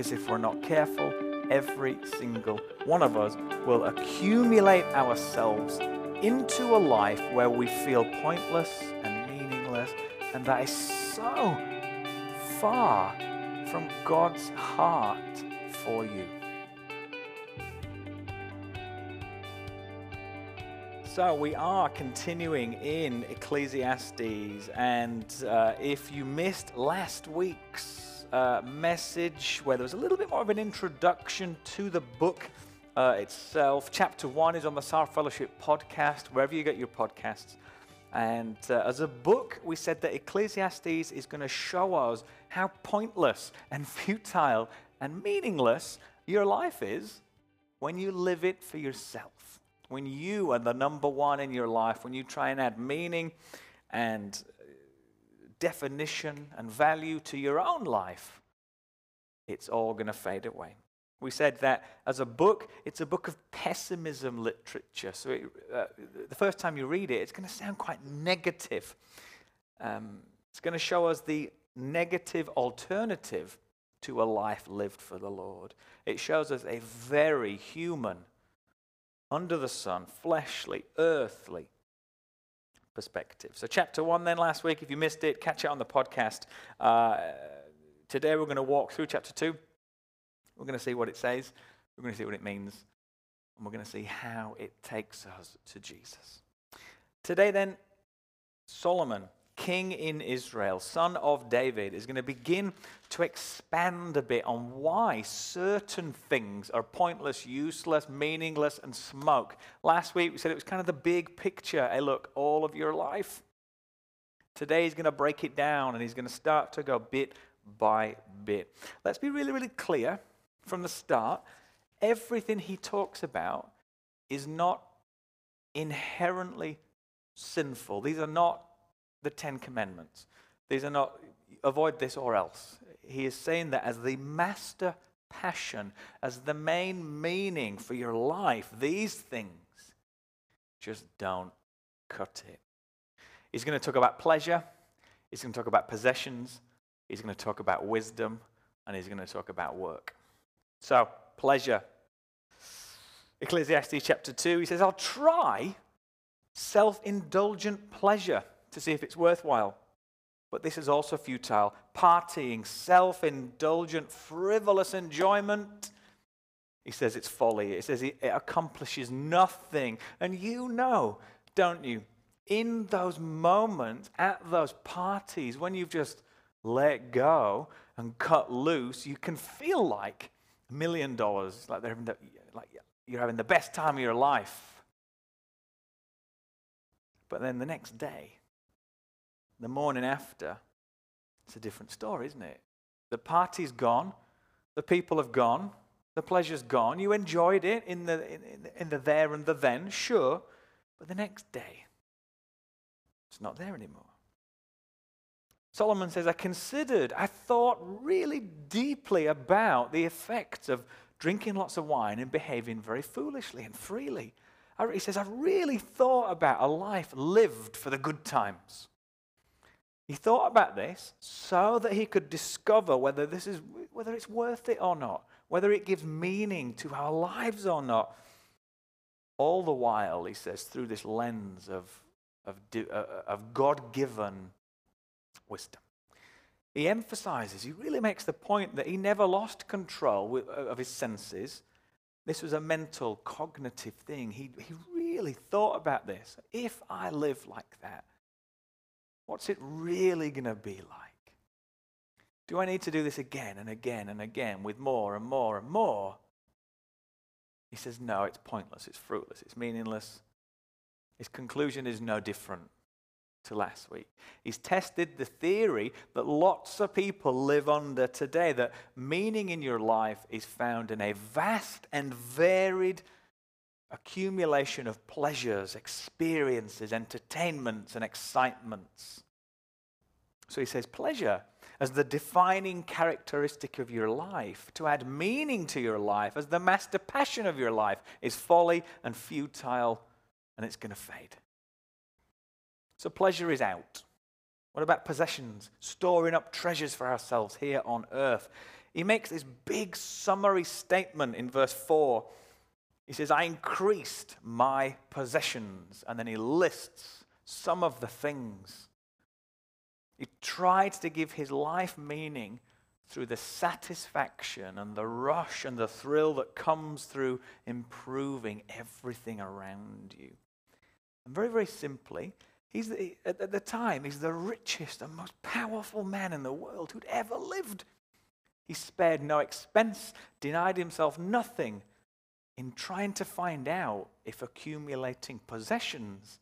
because if we're not careful, every single one of us will accumulate ourselves into a life where we feel pointless and meaningless, and that is so far from God's heart for you. So, we are continuing in Ecclesiastes, and uh, if you missed last week's uh, message, where there was a little bit more of an introduction to the book uh, itself, chapter one is on the Saar Fellowship podcast, wherever you get your podcasts. And uh, as a book, we said that Ecclesiastes is going to show us how pointless and futile and meaningless your life is when you live it for yourself when you are the number one in your life, when you try and add meaning and definition and value to your own life, it's all going to fade away. We said that as a book, it's a book of pessimism literature. So it, uh, the first time you read it, it's going to sound quite negative. Um, it's going to show us the negative alternative to a life lived for the Lord. It shows us a very human under the sun, fleshly, earthly perspective. So, chapter one, then last week, if you missed it, catch it on the podcast. Uh, today, we're going to walk through chapter two. We're going to see what it says, we're going to see what it means, and we're going to see how it takes us to Jesus. Today, then, Solomon king in Israel, son of David, is going to begin to expand a bit on why certain things are pointless, useless, meaningless, and smoke. Last week we said it was kind of the big picture, a look, all of your life. Today he's going to break it down and he's going to start to go bit by bit. Let's be really, really clear from the start. Everything he talks about is not inherently sinful. These are not the Ten Commandments. These are not, avoid this or else. He is saying that as the master passion, as the main meaning for your life, these things just don't cut it. He's going to talk about pleasure, he's going to talk about possessions, he's going to talk about wisdom, and he's going to talk about work. So, pleasure. Ecclesiastes chapter 2, he says, I'll try self indulgent pleasure to see if it's worthwhile. But this is also futile. Partying, self indulgent, frivolous enjoyment. He says it's folly. He says it accomplishes nothing. And you know, don't you, in those moments, at those parties, when you've just let go and cut loose, you can feel like a million dollars, like, they're the, like you're having the best time of your life. But then the next day, the morning after, it's a different story, isn't it? The party's gone, the people have gone, the pleasure's gone. You enjoyed it in the, in, in the there and the then, sure, but the next day, it's not there anymore. Solomon says, I considered, I thought really deeply about the effects of drinking lots of wine and behaving very foolishly and freely. He says, I really thought about a life lived for the good times. He thought about this so that he could discover whether this is whether it's worth it or not, whether it gives meaning to our lives or not. All the while, he says, through this lens of, of, uh, of God given wisdom. He emphasizes, he really makes the point that he never lost control of his senses. This was a mental, cognitive thing. He, he really thought about this. If I live like that, What's it really going to be like? Do I need to do this again and again and again with more and more and more? He says, No, it's pointless, it's fruitless, it's meaningless. His conclusion is no different to last week. He's tested the theory that lots of people live under today that meaning in your life is found in a vast and varied accumulation of pleasures, experiences, entertainments, and excitements. So he says, pleasure as the defining characteristic of your life, to add meaning to your life as the master passion of your life, is folly and futile, and it's going to fade. So pleasure is out. What about possessions? Storing up treasures for ourselves here on earth. he makes this big summary statement in verse 4. He says, I increased my possessions. And then he lists some of the things. He tried to give his life meaning through the satisfaction and the rush and the thrill that comes through improving everything around you. And very, very simply, he's the, at the time, he's the richest and most powerful man in the world who'd ever lived. He spared no expense, denied himself nothing in trying to find out if accumulating possessions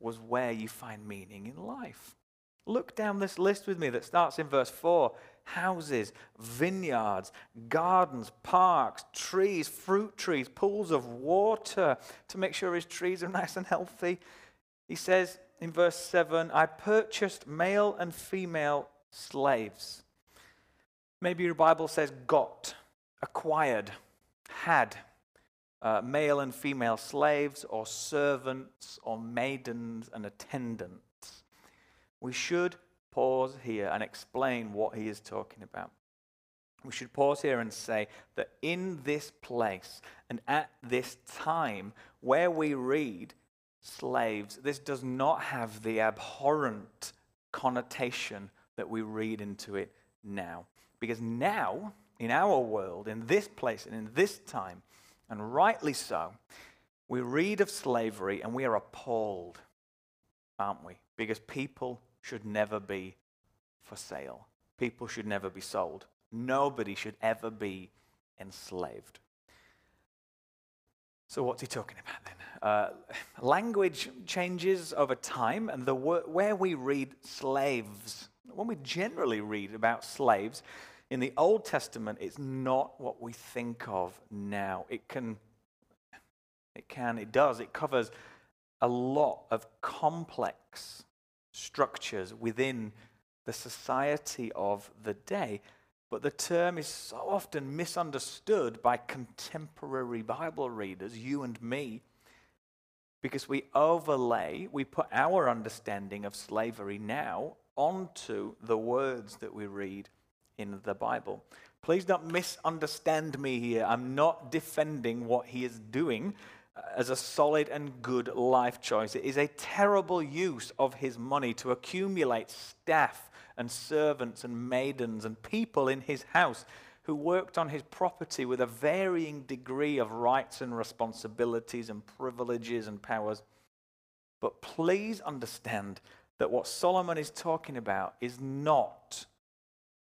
was where you find meaning in life. Look down this list with me that starts in verse 4 houses, vineyards, gardens, parks, trees, fruit trees, pools of water to make sure his trees are nice and healthy. He says in verse 7 I purchased male and female slaves. Maybe your Bible says got, acquired, had. Uh, male and female slaves, or servants, or maidens and attendants. We should pause here and explain what he is talking about. We should pause here and say that in this place and at this time where we read slaves, this does not have the abhorrent connotation that we read into it now. Because now, in our world, in this place and in this time, and rightly so, we read of slavery and we are appalled, aren't we? Because people should never be for sale. People should never be sold. Nobody should ever be enslaved. So, what's he talking about then? Uh, language changes over time, and the where we read slaves, when we generally read about slaves in the Old Testament, it's not what we think of now. It can, it can, it does, it covers a lot of complex structures within the society of the day. But the term is so often misunderstood by contemporary Bible readers, you and me, because we overlay, we put our understanding of slavery now onto the words that we read in the Bible. Please don't misunderstand me here. I'm not defending what he is doing uh, as a solid and good life choice. It is a terrible use of his money to accumulate staff and servants and maidens and people in his house who worked on his property with a varying degree of rights and responsibilities and privileges and powers. But please understand that what Solomon is talking about is not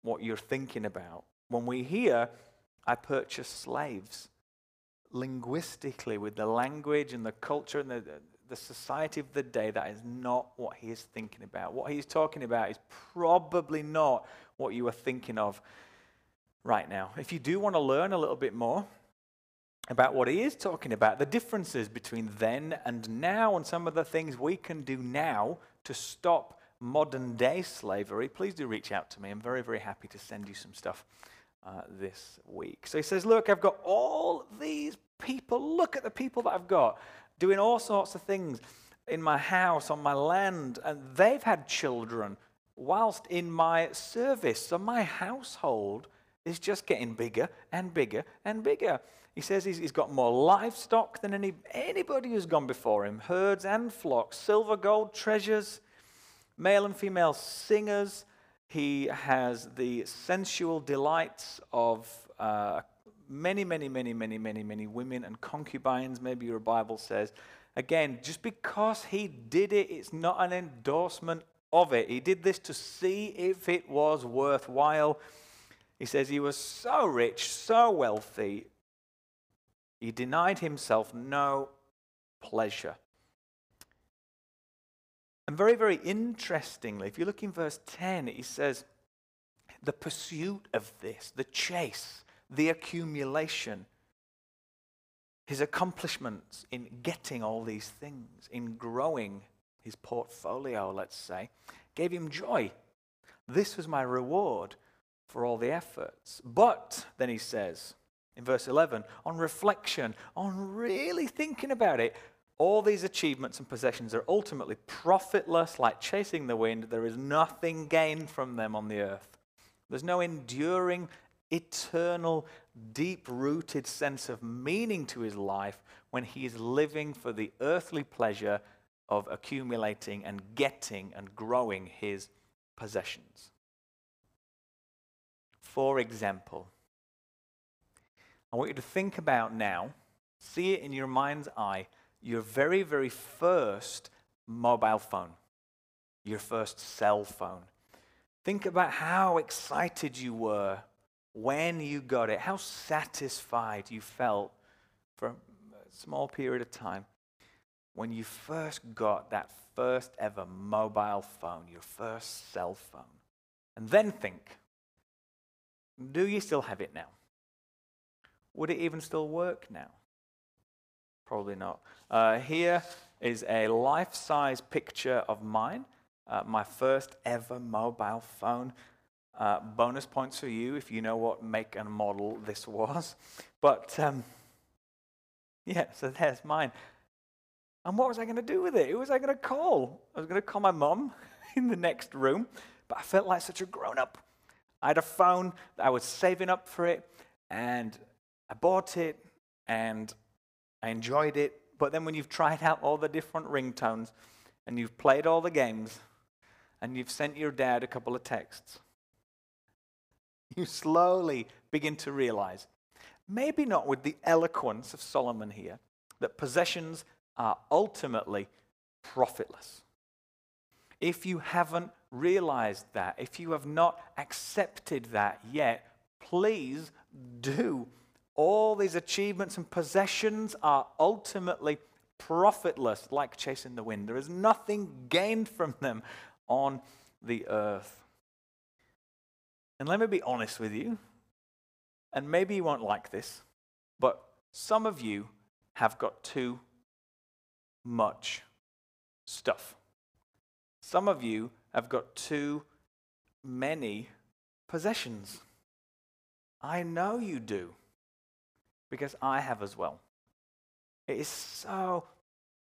what you're thinking about. When we hear, I purchase slaves, linguistically, with the language and the culture and the, the society of the day, that is not what he is thinking about. What he's talking about is probably not what you are thinking of right now. If you do want to learn a little bit more about what he is talking about, the differences between then and now, and some of the things we can do now to stop modern day slavery, please do reach out to me. I'm very, very happy to send you some stuff uh, this week. So he says, Look, I've got all these people. Look at the people that I've got doing all sorts of things in my house, on my land, and they've had children whilst in my service. So my household is just getting bigger and bigger and bigger. He says he's, he's got more livestock than any, anybody who's gone before him herds and flocks, silver, gold, treasures, male and female singers. He has the sensual delights of uh, many, many, many, many, many, many women and concubines, maybe your Bible says. Again, just because he did it, it's not an endorsement of it. He did this to see if it was worthwhile. He says he was so rich, so wealthy, he denied himself no pleasure. And very, very interestingly, if you look in verse 10, he says, the pursuit of this, the chase, the accumulation, his accomplishments in getting all these things, in growing his portfolio, let's say, gave him joy. This was my reward for all the efforts. But, then he says in verse 11, on reflection, on really thinking about it, all these achievements and possessions are ultimately profitless, like chasing the wind. There is nothing gained from them on the earth. There's no enduring, eternal, deep rooted sense of meaning to his life when he is living for the earthly pleasure of accumulating and getting and growing his possessions. For example, I want you to think about now, see it in your mind's eye, your very, very first mobile phone, your first cell phone. Think about how excited you were when you got it, how satisfied you felt for a small period of time when you first got that first ever mobile phone, your first cell phone. And then think do you still have it now? Would it even still work now? Probably not. Uh, here is a life size picture of mine, uh, my first ever mobile phone. Uh, bonus points for you if you know what make and model this was. But um, yeah, so there's mine. And what was I going to do with it? Who was I going to call? I was going to call my mum in the next room, but I felt like such a grown up. I had a phone, I was saving up for it, and I bought it, and I enjoyed it. But then when you've tried out all the different ringtones, and you've played all the games, and you've sent your dad a couple of texts, you slowly begin to realize, maybe not with the eloquence of Solomon here, that possessions are ultimately profitless. If you haven't realized that, if you have not accepted that yet, please do. All these achievements and possessions are ultimately profitless, like chasing the wind. There is nothing gained from them on the earth. And let me be honest with you, and maybe you won't like this, but some of you have got too much stuff. Some of you have got too many possessions. I know you do because I have as well. It is so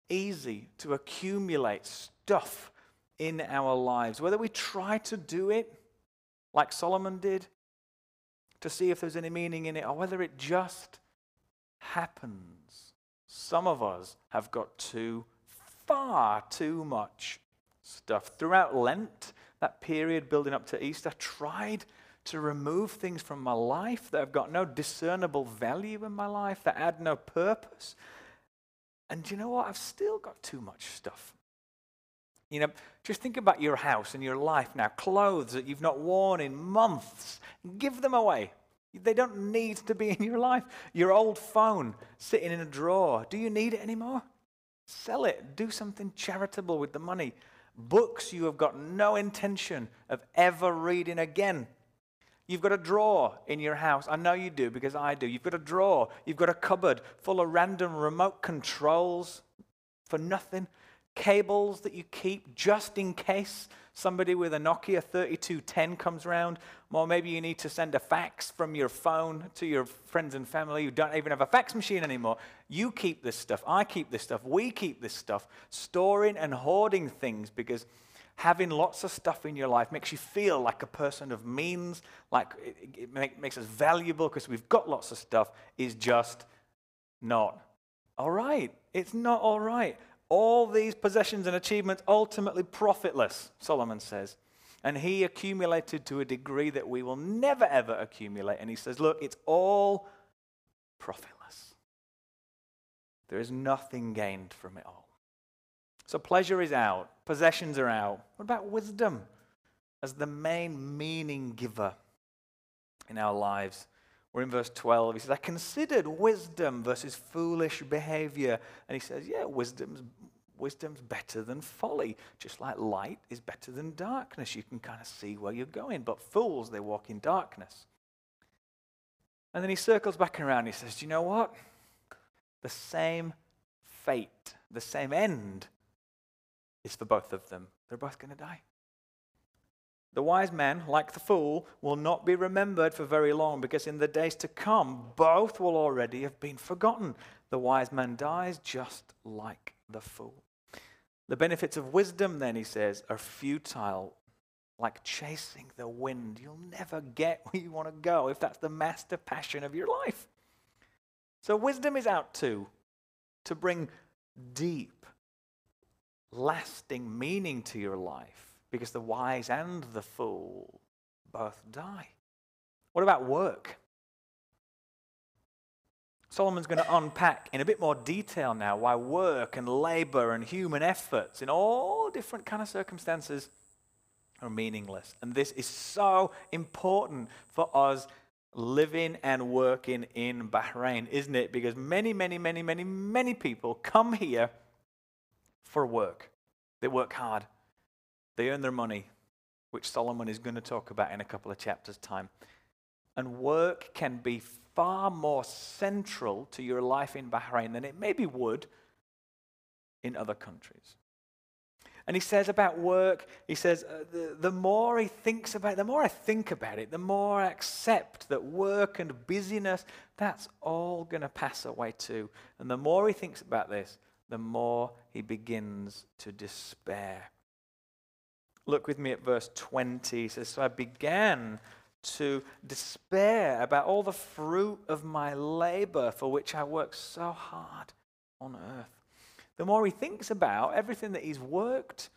easy to accumulate stuff in our lives, whether we try to do it like Solomon did to see if there's any meaning in it, or whether it just happens. Some of us have got too far too much stuff. Throughout Lent, that period building up to Easter, I tried to remove things from my life that have got no discernible value in my life, that add no purpose. And you know what? I've still got too much stuff. You know, just think about your house and your life now. Clothes that you've not worn in months, give them away. They don't need to be in your life. Your old phone sitting in a drawer, do you need it anymore? Sell it. Do something charitable with the money. Books you have got no intention of ever reading again. You've got a drawer in your house. I know you do because I do. You've got a drawer. You've got a cupboard full of random remote controls for nothing cables that you keep just in case somebody with a Nokia 3210 comes around, or maybe you need to send a fax from your phone to your friends and family who don't even have a fax machine anymore. You keep this stuff. I keep this stuff. We keep this stuff, storing and hoarding things because having lots of stuff in your life makes you feel like a person of means, like it, it make, makes us valuable because we've got lots of stuff, is just not all right. It's not all right all these possessions and achievements ultimately profitless, Solomon says. And he accumulated to a degree that we will never ever accumulate. And he says, Look, it's all profitless. There is nothing gained from it all. So pleasure is out, possessions are out. What about wisdom as the main meaning giver in our lives? We're in verse 12. He says, I considered wisdom versus foolish behavior. And he says, Yeah, wisdom's, wisdom's better than folly. Just like light is better than darkness. You can kind of see where you're going. But fools, they walk in darkness. And then he circles back around. He says, Do you know what? The same fate, the same end is for both of them. They're both going to die. The wise man, like the fool, will not be remembered for very long because in the days to come, both will already have been forgotten. The wise man dies just like the fool. The benefits of wisdom, then, he says, are futile, like chasing the wind. You'll never get where you want to go if that's the master passion of your life. So, wisdom is out to, to bring deep, lasting meaning to your life because the wise and the fool both die. What about work? Solomon's going to unpack in a bit more detail now why work and labor and human efforts in all different kind of circumstances are meaningless. And this is so important for us living and working in Bahrain, isn't it? Because many, many, many, many, many people come here for work. They work hard. They earn their money, which Solomon is going to talk about in a couple of chapters' time. And work can be far more central to your life in Bahrain than it maybe would in other countries. And he says about work, he says, uh, the, the more he thinks about it, the more I think about it, the more I accept that work and busyness, that's all going to pass away too. And the more he thinks about this, the more he begins to despair. Look with me at verse 20. He says, So I began to despair about all the fruit of my labor for which I worked so hard on earth. The more he thinks about everything that he's worked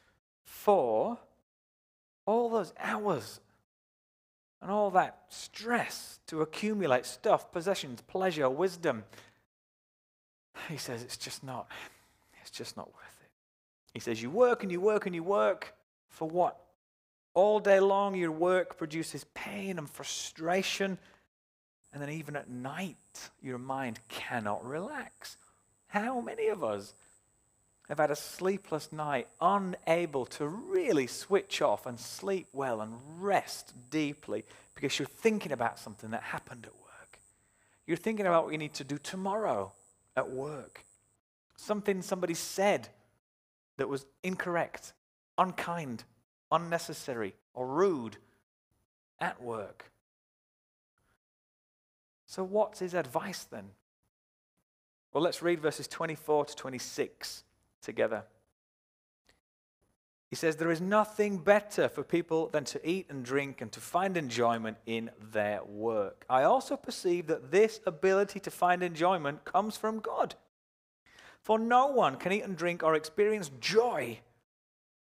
for, all those hours and all that stress to accumulate stuff, possessions, pleasure, wisdom, he says it's just not, just not worth it. He says, You work and you work and you work for what? All day long, your work produces pain and frustration. And then, even at night, your mind cannot relax. How many of us have had a sleepless night, unable to really switch off and sleep well and rest deeply because you're thinking about something that happened at work? You're thinking about what you need to do tomorrow at work. Something somebody said that was incorrect, unkind, unnecessary, or rude at work. So, what's his advice then? Well, let's read verses 24 to 26 together. He says, There is nothing better for people than to eat and drink and to find enjoyment in their work. I also perceive that this ability to find enjoyment comes from God. For no one can eat and drink or experience joy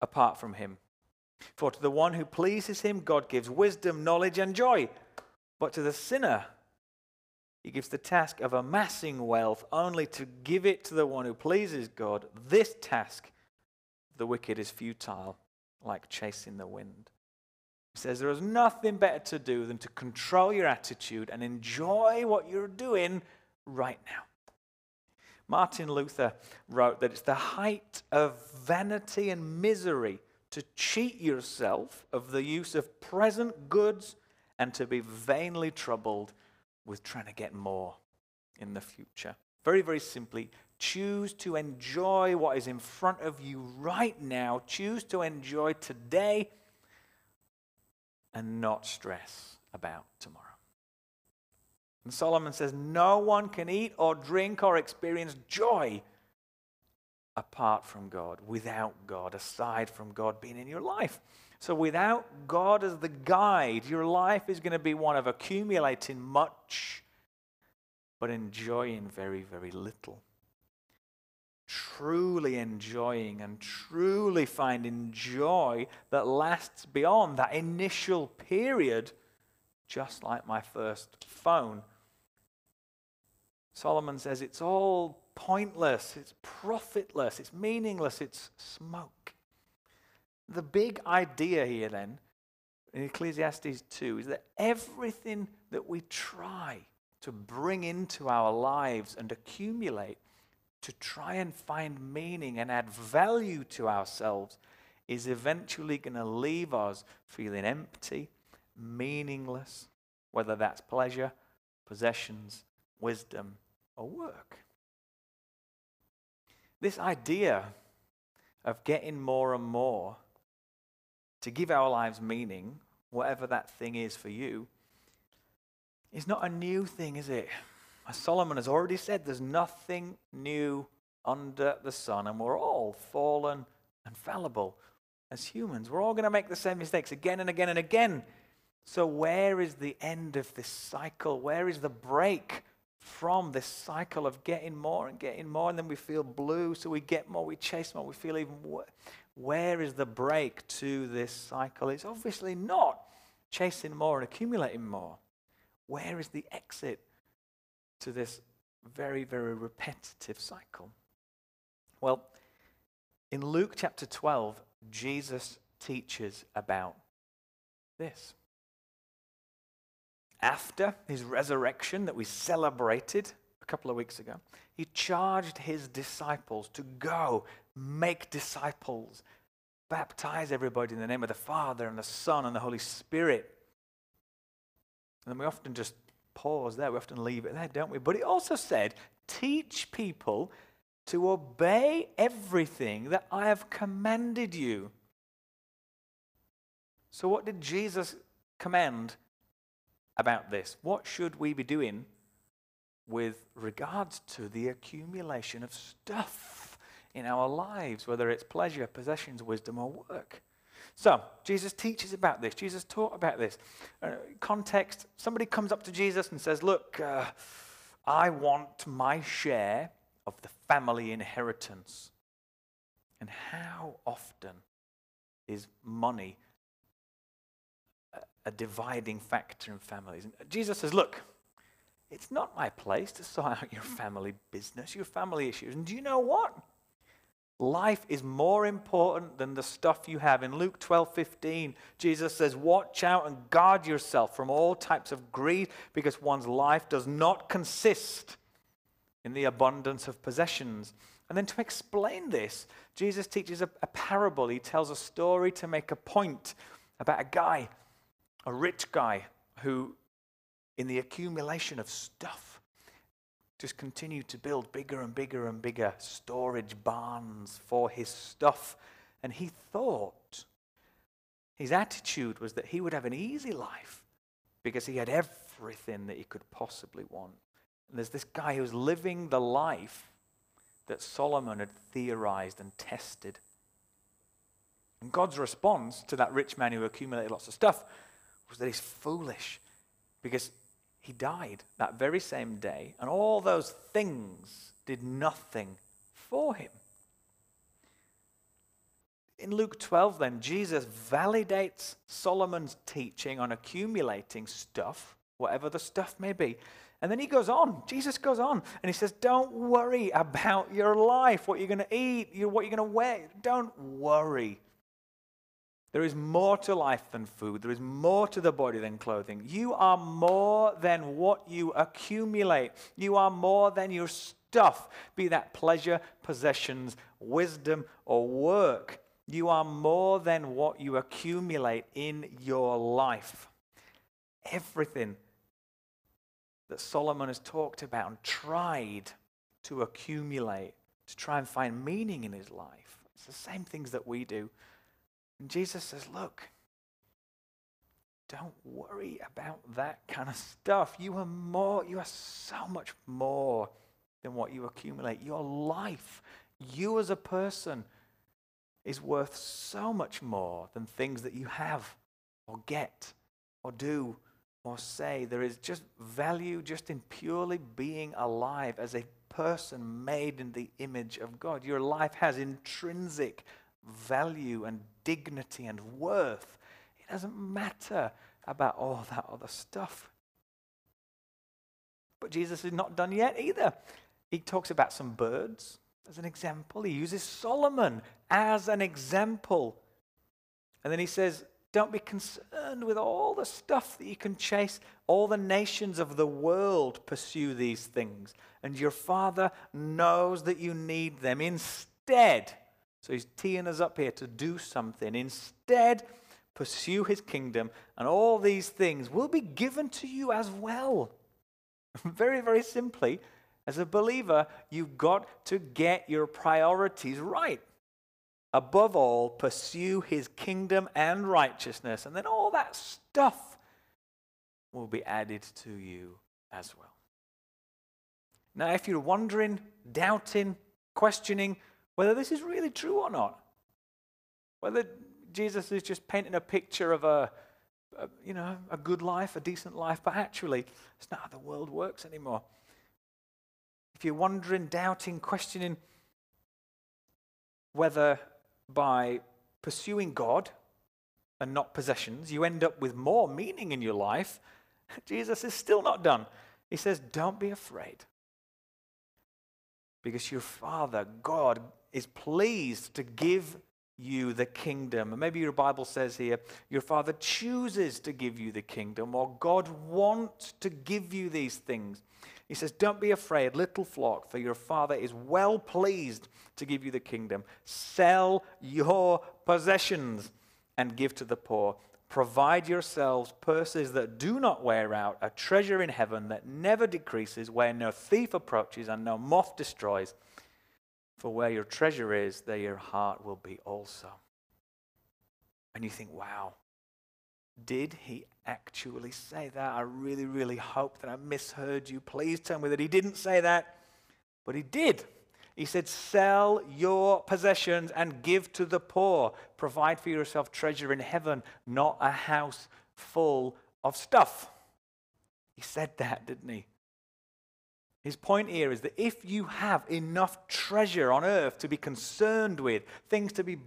apart from Him. For to the one who pleases him, God gives wisdom, knowledge, and joy. But to the sinner, he gives the task of amassing wealth only to give it to the one who pleases God. This task, the wicked, is futile, like chasing the wind. He says there is nothing better to do than to control your attitude and enjoy what you're doing right now. Martin Luther wrote that it's the height of vanity and misery to cheat yourself of the use of present goods and to be vainly troubled with trying to get more in the future. Very, very simply, choose to enjoy what is in front of you right now. Choose to enjoy today and not stress about tomorrow. And Solomon says, No one can eat or drink or experience joy apart from God, without God, aside from God being in your life. So, without God as the guide, your life is going to be one of accumulating much, but enjoying very, very little. Truly enjoying and truly finding joy that lasts beyond that initial period, just like my first phone. Solomon says it's all pointless, it's profitless, it's meaningless, it's smoke. The big idea here, then, in Ecclesiastes 2, is that everything that we try to bring into our lives and accumulate to try and find meaning and add value to ourselves is eventually going to leave us feeling empty, meaningless, whether that's pleasure, possessions, wisdom, or work. This idea of getting more and more to give our lives meaning, whatever that thing is for you, is not a new thing, is it? As Solomon has already said, there's nothing new under the sun, and we're all fallen and fallible. as humans. We're all going to make the same mistakes again and again and again. So, where is the end of this cycle? Where is the break from this cycle of getting more and getting more? And then we feel blue, so we get more, we chase more, we feel even. Where is the break to this cycle? It's obviously not chasing more and accumulating more. Where is the exit to this very, very repetitive cycle? Well, in Luke chapter 12, Jesus teaches about this. After his resurrection that we celebrated a couple of weeks ago, he charged his disciples to go make disciples, baptize everybody in the name of the Father and the Son and the Holy Spirit. And we often just pause there, we often leave it there, don't we? But he also said, teach people to obey everything that I have commanded you. So, what did Jesus command about this? What should we be doing with regards to the accumulation of stuff in our lives, whether it's pleasure, possessions, wisdom, or work? So, Jesus teaches about this. Jesus taught about this. Uh, context somebody comes up to Jesus and says, Look, uh, I want my share of the family inheritance. And how often is money a, dividing factor in families? And Jesus says, Look, it's not my place to sort out your family business, your family issues. And do you know what? Life is more important than the stuff you have. In Luke 12 15, Jesus says, Watch out and guard yourself from all types of greed because one's life does not consist in the abundance of possessions. And then to explain this, Jesus teaches a, a, parable. He tells a story to make a point about a guy, a rich guy, who, in the accumulation of stuff, just continued to build bigger and bigger and bigger storage barns for his stuff. And he thought, his attitude was that he would have an easy life because he had everything that he could possibly want. And there's this guy who's living the life that Solomon had theorized and tested. And God's response to that rich man who accumulated lots of stuff was that he's foolish because he died that very same day, and all those things did nothing for him. In Luke 12, then, Jesus validates Solomon's teaching on accumulating stuff, whatever the stuff may be, and then he goes on, Jesus goes on, and he says, Don't worry about your life, what you're going to eat, what you're going to wear. Don't worry. There is more to life than food. There is more to the body than clothing. You are more than what you accumulate. You are more than your stuff, be that pleasure, possessions, wisdom, or work. You are more than what you accumulate in your life. Everything that Solomon has talked about and tried to accumulate, to try and find meaning in his life. It's the same things that we do. And Jesus says, Look, don't worry about that kind of stuff. You are more, you are so much more than what you accumulate. Your life, you as a person, is worth so much more than things that you have or get or do or say. There is just value just in purely being alive as a person made in the image of God. Your life has intrinsic value and dignity and worth. It doesn't matter about all that other stuff. But Jesus is not done yet either. He talks about some birds as an example. He uses Solomon as an example. And then he says, don't be concerned with all the stuff that you can chase. All the nations of the world pursue these things, and your Father knows that you need them. Instead, so he's teeing us up here to do something. Instead, pursue his kingdom, and all these things will be given to you as well. very, very simply, as a believer, you've got to get your priorities right. Above all, pursue his kingdom and righteousness, and then all that stuff will be added to you as well. Now, if you're wondering, doubting, questioning whether this is really true or not, whether Jesus is just painting a picture of a, a, you know, a good life, a decent life, but actually, it's not how the world works anymore. If you're wondering, doubting, questioning whether by pursuing God and not possessions, you end up with more meaning in your life, Jesus is still not done. He says, Don't be afraid. Because your Father, God, is pleased to give you the kingdom. And maybe your Bible says here, your Father chooses to give you the kingdom, or God wants to give you these things. He says, Don't be afraid, little flock, for your Father is well pleased to give you the kingdom. Sell your possessions and give to the poor. Provide yourselves purses that do not wear out, a treasure in heaven that never decreases, where no thief approaches and no moth destroys. For where your treasure is, there your heart will be also. And you think, wow, did he actually say that? I really, really hope that I misheard you. Please tell me that he didn't say that, but he did. He said, Sell your possessions and give to the poor. Provide for yourself treasure in heaven, not a house full of stuff. He said that, didn't he? His point here is that if you have enough treasure on earth to be concerned with, things to be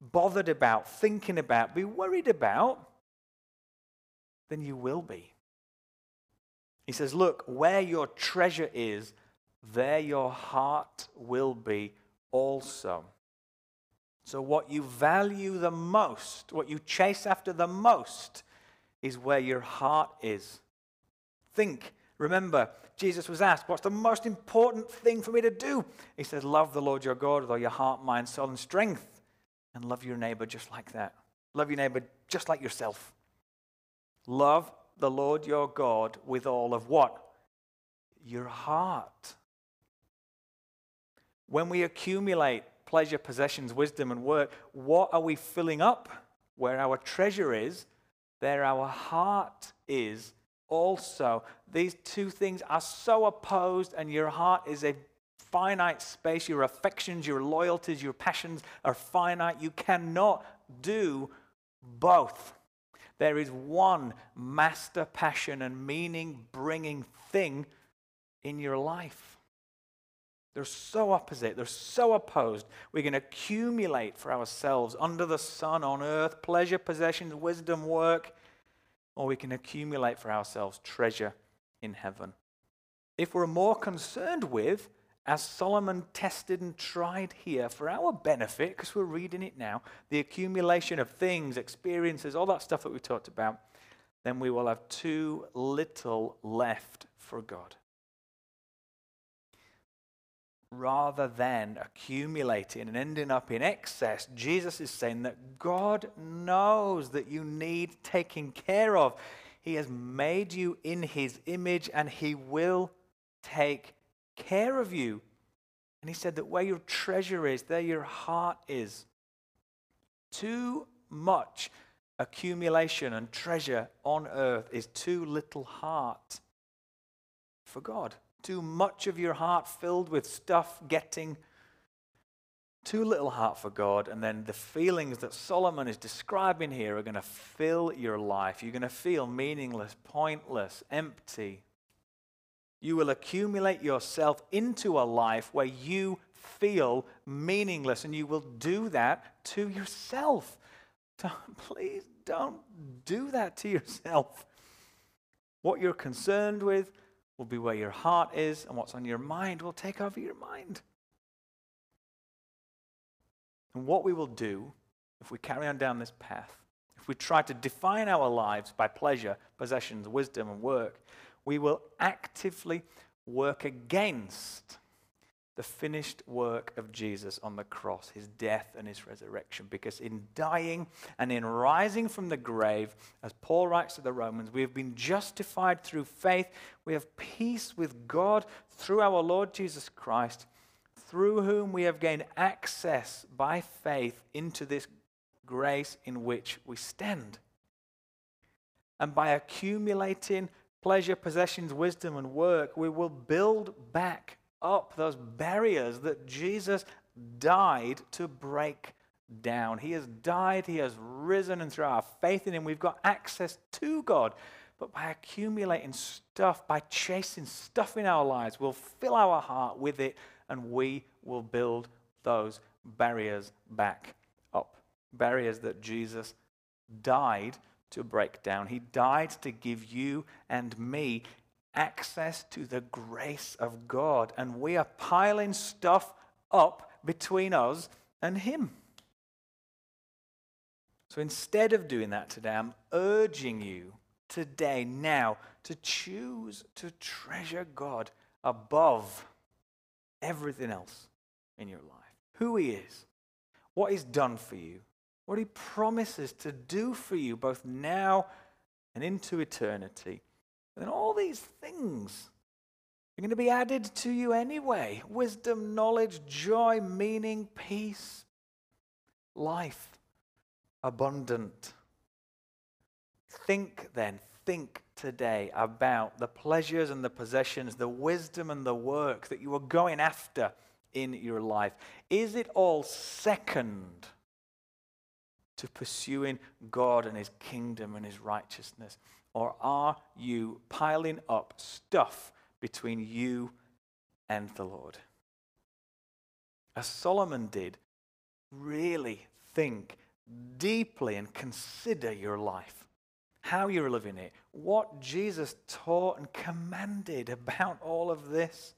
bothered about, thinking about, be worried about, then you will be. He says, Look, where your treasure is, there your heart will be also. So, what you value the most, what you chase after the most, is where your heart is. Think, remember, Jesus was asked, What's the most important thing for me to do? He says, Love the Lord your God with all your heart, mind, soul, and strength, and love your neighbor just like that. Love your neighbor just like yourself. Love the Lord your God with all of what? Your heart. When we accumulate pleasure, possessions, wisdom, and work, what are we filling up? Where our treasure is, there our heart is also. These two things are so opposed, and your heart is a finite space. Your affections, your loyalties, your passions are finite. You cannot do both. There is one master passion and meaning bringing thing in your life. They're so opposite, they're so opposed. We can accumulate for ourselves under the sun on earth pleasure, possessions, wisdom, work, or we can accumulate for ourselves treasure in heaven. If we're more concerned with, as Solomon tested and tried here for our benefit, because we're reading it now, the accumulation of things, experiences, all that stuff that we talked about, then we will have too little left for God rather than accumulating and ending up in excess, Jesus is saying that God knows that you need taking care of. He has made you in his image and he will take care of you. And he said that where your treasure is, there your heart is. Too much accumulation and treasure on earth is too little heart for God too much of your heart filled with stuff getting too little heart for God, and then the feelings that Solomon is describing here are going to fill your life. You're going to feel meaningless, pointless, empty. You will accumulate yourself into a life where you feel meaningless, and you will do that to yourself. Please don't do that to yourself. What you're concerned with, will be where your heart is, and what's on your mind will take over your mind. And what we will do if we carry on down this path, if we try to define our lives by pleasure, possessions, wisdom, and work, we will actively work against the finished work of Jesus on the cross, his death and his resurrection. Because in dying and in rising from the grave, as Paul writes to the Romans, we have been justified through faith. We have peace with God through our Lord Jesus Christ, through whom we have gained access by faith into this grace in which we stand. And by accumulating pleasure, possessions, wisdom, and work, we will build back up those barriers that Jesus died to break down. He has died, He has risen, and through our faith in Him, we've got access to God. But by accumulating stuff, by chasing stuff in our lives, we'll fill our heart with it and we will build those barriers back up. Barriers that Jesus died to break down. He died to give you and me access to the grace of God. And we are piling stuff up between us and Him. So instead of doing that today, I'm urging you today, now, to choose to treasure God above everything else in your life. Who He is, what He's done for you, what He promises to do for you, both now and into eternity. And all these things are going to be added to you anyway wisdom, knowledge, joy, meaning, peace, life, abundant. Think then, think today about the pleasures and the possessions, the wisdom and the work that you are going after in your life. Is it all second to pursuing God and His kingdom and His righteousness? Or are you piling up stuff between you and the Lord? As Solomon did, really think deeply and consider your life, how you're living it, what Jesus taught and commanded about all of this.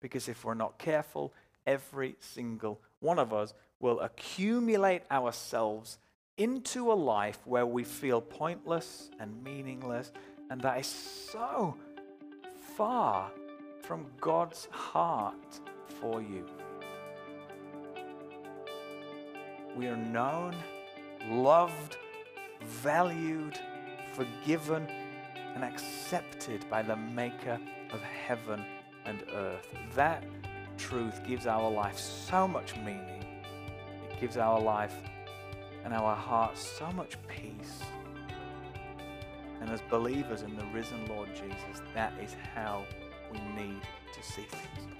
Because if we're not careful, every single one of us will accumulate ourselves into a life where we feel pointless and meaningless, and that is so far from God's heart for you. We are known, loved, valued, forgiven, and accepted by the Maker of heaven and earth. That truth gives our life so much meaning. It gives our life and our hearts so much peace. And as believers in the risen Lord Jesus, that is how we need to see things.